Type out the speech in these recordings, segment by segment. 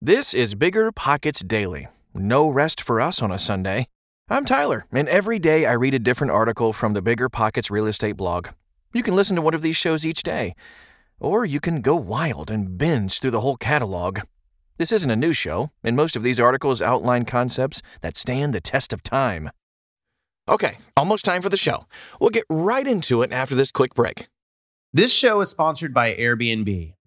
This is Bigger Pockets Daily. No rest for us on a Sunday. I'm Tyler, and every day I read a different article from the Bigger Pockets real estate blog. You can listen to one of these shows each day, or you can go wild and binge through the whole catalog. This isn't a new show, and most of these articles outline concepts that stand the test of time. Okay, almost time for the show. We'll get right into it after this quick break. This show is sponsored by Airbnb.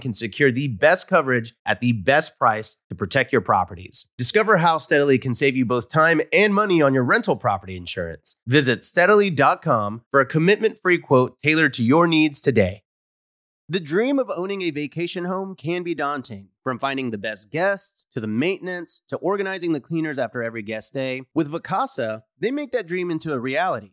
can secure the best coverage at the best price to protect your properties. Discover how Steadily can save you both time and money on your rental property insurance. Visit steadily.com for a commitment free quote tailored to your needs today. The dream of owning a vacation home can be daunting. From finding the best guests to the maintenance to organizing the cleaners after every guest day, with Vacasa, they make that dream into a reality.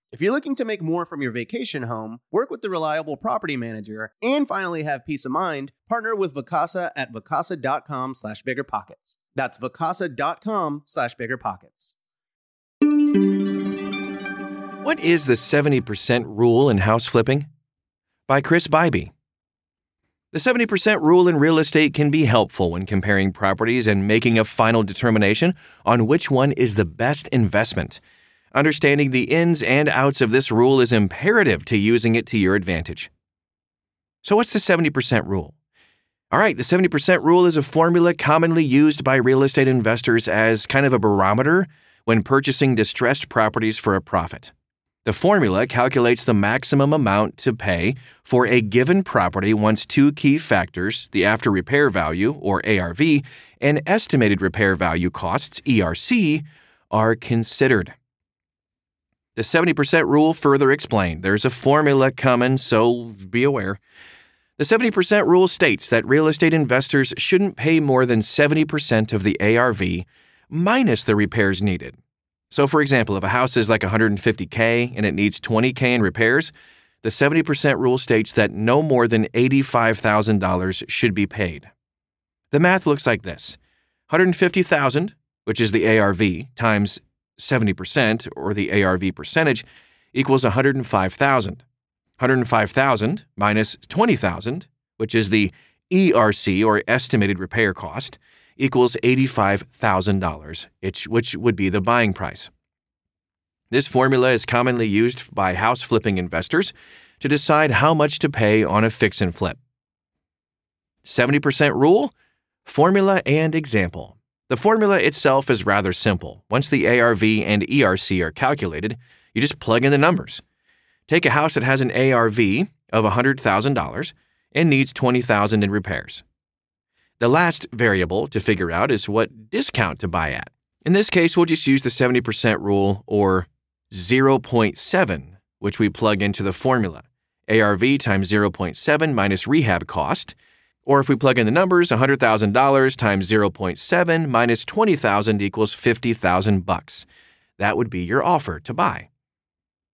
If you're looking to make more from your vacation home, work with the reliable property manager, and finally have peace of mind, partner with Vacasa at vacasa.com slash biggerpockets. That's vacasa.com slash biggerpockets. What is the 70% rule in house flipping? By Chris Bibey. The 70% rule in real estate can be helpful when comparing properties and making a final determination on which one is the best investment. Understanding the ins and outs of this rule is imperative to using it to your advantage. So, what's the 70% rule? All right, the 70% rule is a formula commonly used by real estate investors as kind of a barometer when purchasing distressed properties for a profit. The formula calculates the maximum amount to pay for a given property once two key factors, the after repair value, or ARV, and estimated repair value costs, ERC, are considered. The 70% rule further explained. There's a formula coming, so be aware. The 70% rule states that real estate investors shouldn't pay more than 70% of the ARV minus the repairs needed. So, for example, if a house is like 150K and it needs 20K in repairs, the 70% rule states that no more than $85,000 should be paid. The math looks like this 150,000, which is the ARV, times 70%, or the ARV percentage, equals 105,000. 105,000 minus 20,000, which is the ERC, or estimated repair cost, equals $85,000, which would be the buying price. This formula is commonly used by house flipping investors to decide how much to pay on a fix and flip. 70% rule, formula, and example. The formula itself is rather simple. Once the ARV and ERC are calculated, you just plug in the numbers. Take a house that has an ARV of $100,000 and needs $20,000 in repairs. The last variable to figure out is what discount to buy at. In this case, we'll just use the 70% rule or 0.7, which we plug into the formula. ARV times 0.7 minus rehab cost, or if we plug in the numbers, $100,000 times 0.7 minus 20,000 equals 50,000 bucks. That would be your offer to buy.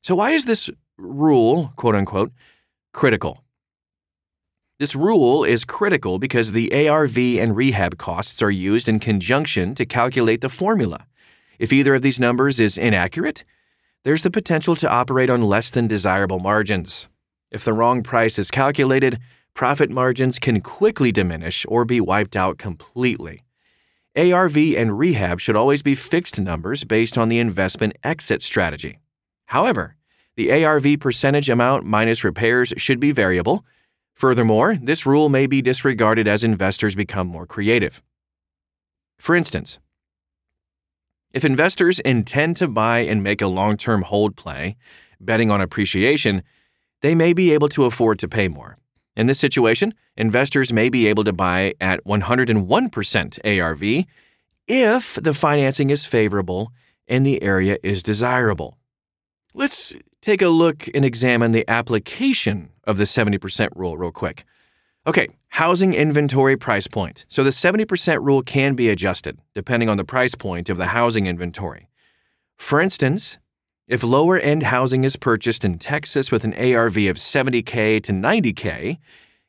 So why is this rule, quote unquote, critical? This rule is critical because the ARV and rehab costs are used in conjunction to calculate the formula. If either of these numbers is inaccurate, there's the potential to operate on less than desirable margins. If the wrong price is calculated, profit margins can quickly diminish or be wiped out completely. ARV and rehab should always be fixed numbers based on the investment exit strategy. However, the ARV percentage amount minus repairs should be variable Furthermore, this rule may be disregarded as investors become more creative. For instance, if investors intend to buy and make a long term hold play, betting on appreciation, they may be able to afford to pay more. In this situation, investors may be able to buy at 101% ARV if the financing is favorable and the area is desirable. Let's take a look and examine the application of the 70% rule real quick. Okay, housing inventory price point. So the 70% rule can be adjusted depending on the price point of the housing inventory. For instance, if lower end housing is purchased in Texas with an ARV of 70K to 90K,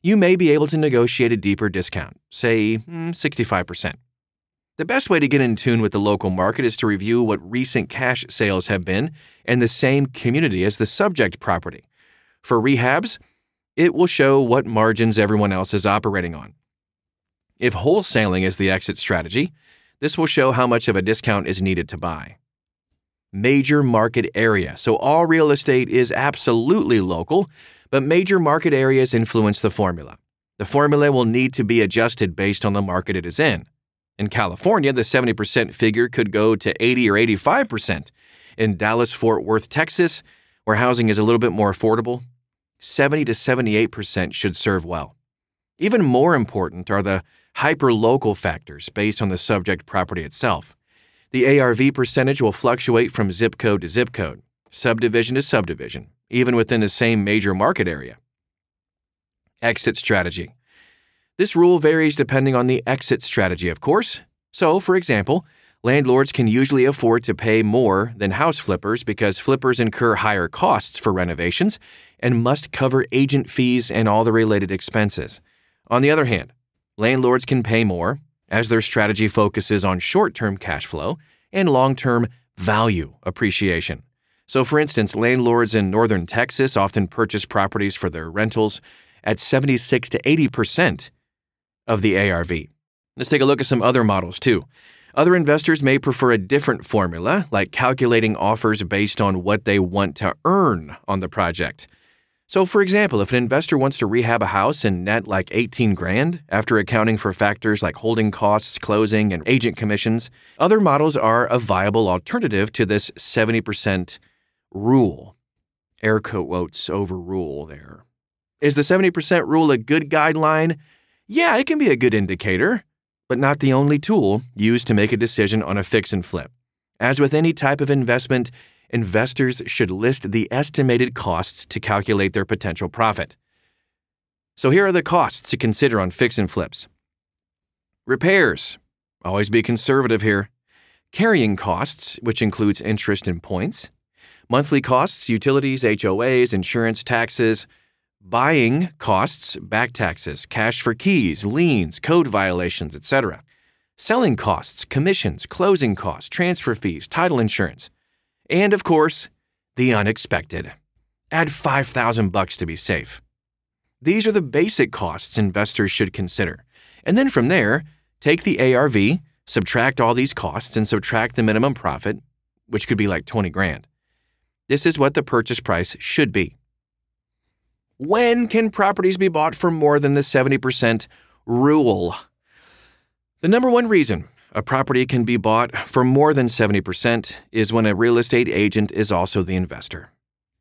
you may be able to negotiate a deeper discount, say 65%. Hmm, the best way to get in tune with the local market is to review what recent cash sales have been in the same community as the subject property. For rehabs, it will show what margins everyone else is operating on. If wholesaling is the exit strategy, this will show how much of a discount is needed to buy. Major market area. So all real estate is absolutely local, but major market areas influence the formula. The formula will need to be adjusted based on the market it is in. In California, the 70% figure could go to 80 or 85%. In Dallas, Fort Worth, Texas, where housing is a little bit more affordable, 70 to 78% should serve well. Even more important are the hyperlocal factors based on the subject property itself. The ARV percentage will fluctuate from zip code to zip code, subdivision to subdivision, even within the same major market area. Exit strategy. This rule varies depending on the exit strategy, of course. So, for example, landlords can usually afford to pay more than house flippers because flippers incur higher costs for renovations and must cover agent fees and all the related expenses. On the other hand, landlords can pay more as their strategy focuses on short term cash flow and long term value appreciation. So, for instance, landlords in northern Texas often purchase properties for their rentals at 76 to 80 percent of the ARV. Let's take a look at some other models too. Other investors may prefer a different formula, like calculating offers based on what they want to earn on the project. So, for example, if an investor wants to rehab a house and net like 18 grand after accounting for factors like holding costs, closing, and agent commissions, other models are a viable alternative to this 70% rule. Air quotes over rule there. Is the 70% rule a good guideline? Yeah, it can be a good indicator, but not the only tool used to make a decision on a fix and flip. As with any type of investment, investors should list the estimated costs to calculate their potential profit. So here are the costs to consider on fix and flips. Repairs. Always be conservative here. Carrying costs, which includes interest and points. Monthly costs, utilities, HOAs, insurance, taxes, Buying costs back taxes, cash for keys, liens, code violations, etc. Selling costs, commissions, closing costs, transfer fees, title insurance. And of course, the unexpected. Add 5000 bucks to be safe. These are the basic costs investors should consider. And then from there, take the ARV, subtract all these costs and subtract the minimum profit, which could be like 20 grand. This is what the purchase price should be. When can properties be bought for more than the 70% rule? The number one reason a property can be bought for more than 70% is when a real estate agent is also the investor.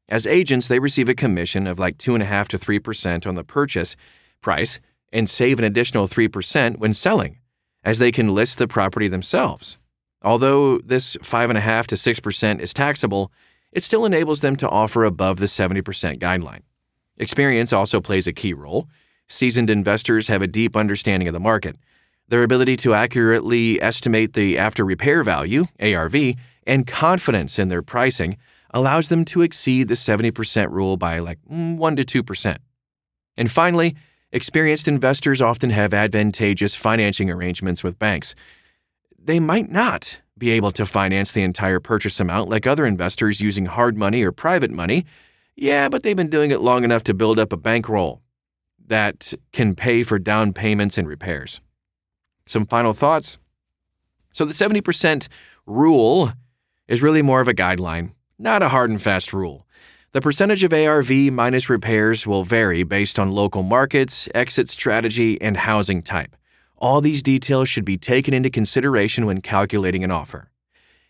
As agents, they receive a commission of like 2.5 to 3% on the purchase price and save an additional 3% when selling, as they can list the property themselves. Although this 5.5 to 6% is taxable, it still enables them to offer above the 70% guideline. Experience also plays a key role. Seasoned investors have a deep understanding of the market. Their ability to accurately estimate the after repair value, ARV, and confidence in their pricing allows them to exceed the 70% rule by like mm, 1 to 2%. And finally, experienced investors often have advantageous financing arrangements with banks. They might not be able to finance the entire purchase amount like other investors using hard money or private money. Yeah, but they've been doing it long enough to build up a bankroll that can pay for down payments and repairs. Some final thoughts? So, the 70% rule is really more of a guideline not a hard and fast rule. The percentage of ARV minus repairs will vary based on local markets, exit strategy, and housing type. All these details should be taken into consideration when calculating an offer.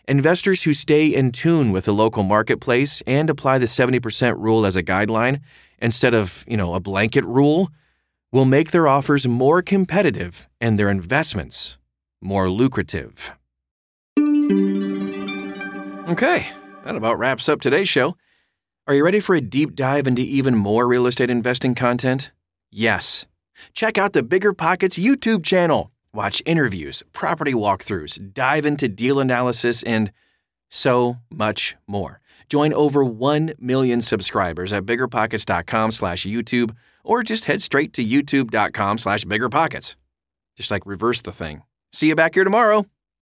Investors who stay in tune with the local marketplace and apply the 70% rule as a guideline instead of, you know, a blanket rule will make their offers more competitive and their investments more lucrative. Okay, that about wraps up today's show. Are you ready for a deep dive into even more real estate investing content? Yes. Check out the Bigger Pockets YouTube channel. Watch interviews, property walkthroughs, dive into deal analysis, and so much more. Join over 1 million subscribers at biggerpockets.com slash YouTube or just head straight to youtube.com slash biggerpockets. Just like reverse the thing. See you back here tomorrow.